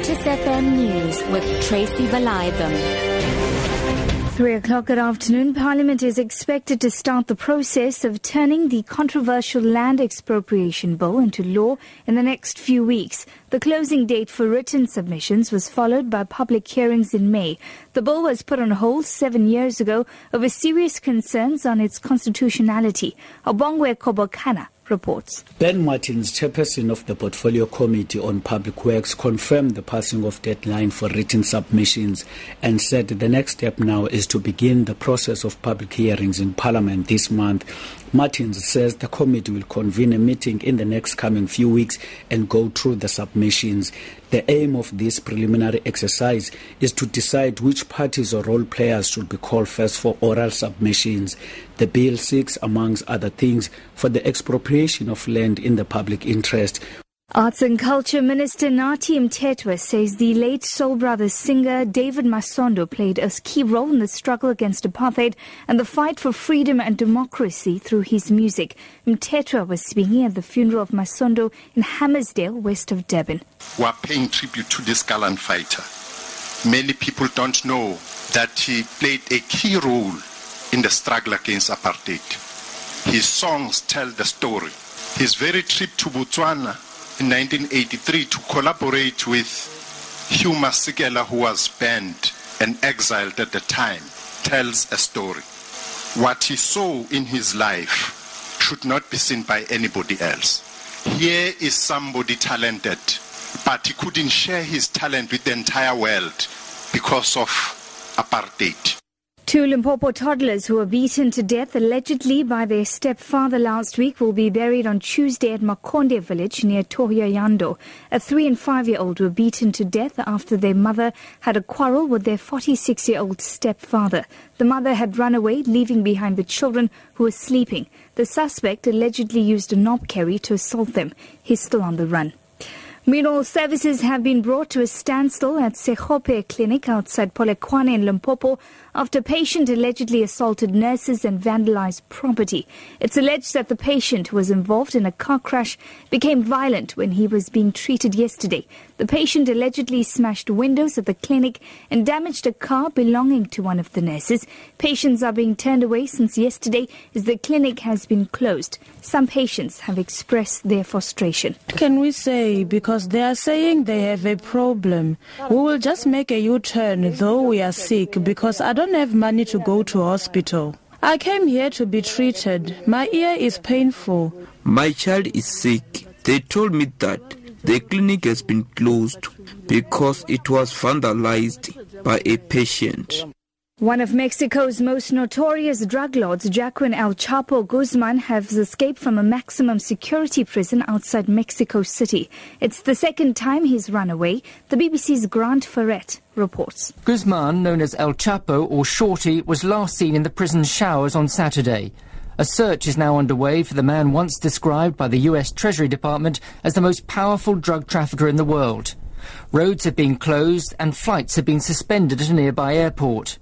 Lotus FM News with Tracy Valaydham. Three o'clock at afternoon. Parliament is expected to start the process of turning the controversial land expropriation bill into law in the next few weeks. The closing date for written submissions was followed by public hearings in May. The bill was put on hold seven years ago over serious concerns on its constitutionality. Obongwe Kobokana reports. Ben Martins, chairperson of the Portfolio Committee on Public Works, confirmed the passing of deadline for written submissions and said the next step now is to begin the process of public hearings in Parliament this month. Martins says the committee will convene a meeting in the next coming few weeks and go through the submissions. The aim of this preliminary exercise is to decide which parties or role players should be called first for oral submissions. The bill seeks, amongst other things, for the expropriation of land in the public interest. Arts and Culture Minister Nathi Mthethwa says the late Soul Brothers singer David Masondo played a key role in the struggle against apartheid and the fight for freedom and democracy through his music. Mthethwa was speaking at the funeral of Masondo in Hammersdale, west of Durban. We are paying tribute to this gallant fighter. Many people don't know that he played a key role in the struggle against apartheid. His songs tell the story. His very trip to Botswana in 1983 to collaborate with Hugh Masekela, who was banned and exiled at the time, tells a story. What he saw in his life should not be seen by anybody else. Here is somebody talented, but he couldn't share his talent with the entire world because of apartheid. Two Limpopo toddlers who were beaten to death allegedly by their stepfather last week will be buried on Tuesday at Makonde village near Thohoyandou. A three and five year old were beaten to death after their mother had a quarrel with their 46 year old stepfather. The mother had run away, leaving behind the children who were sleeping. The suspect allegedly used a knobkerrie to assault them. He's still on the run. Meanwhile, services have been brought to a standstill at Sekgope Clinic outside Polokwane in Limpopo after a patient allegedly assaulted nurses and vandalized property. It's alleged that the patient who was involved in a car crash became violent when he was being treated yesterday. The patient allegedly smashed windows at the clinic and damaged a car belonging to one of the nurses. Patients are being turned away since yesterday as the clinic has been closed. Some patients have expressed their frustration. Can we say because they are saying they have a problem, we will just make a U-turn though we are sick because I don't have money to go to hospital. I came here to be treated. My ear is painful. My child is sick. They told me that the clinic has been closed because it was vandalized by a patient. One of Mexico's most notorious drug lords, Joaquin El Chapo Guzman, has escaped from a maximum security prison outside Mexico City. It's the second time he's run away. The BBC's Grant Ferret reports. Guzman, known as El Chapo or Shorty, was last seen in the prison showers on Saturday. A search is now underway for the man once described by the US Treasury Department as the most powerful drug trafficker in the world. Roads have been closed and flights have been suspended at a nearby airport.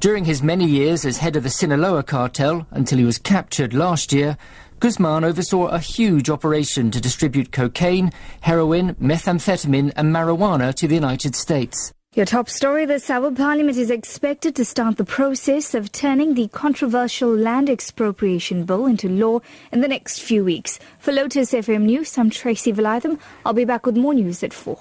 During his many years as head of the Sinaloa cartel, until he was captured last year, Guzman oversaw a huge operation to distribute cocaine, heroin, methamphetamine and marijuana to the United States. Your top story this hour Parliament is expected to start the process of turning the controversial land expropriation bill into law in the next few weeks. For Lotus FM News, I'm Tracy Valaydham. I'll be back with more news at 4.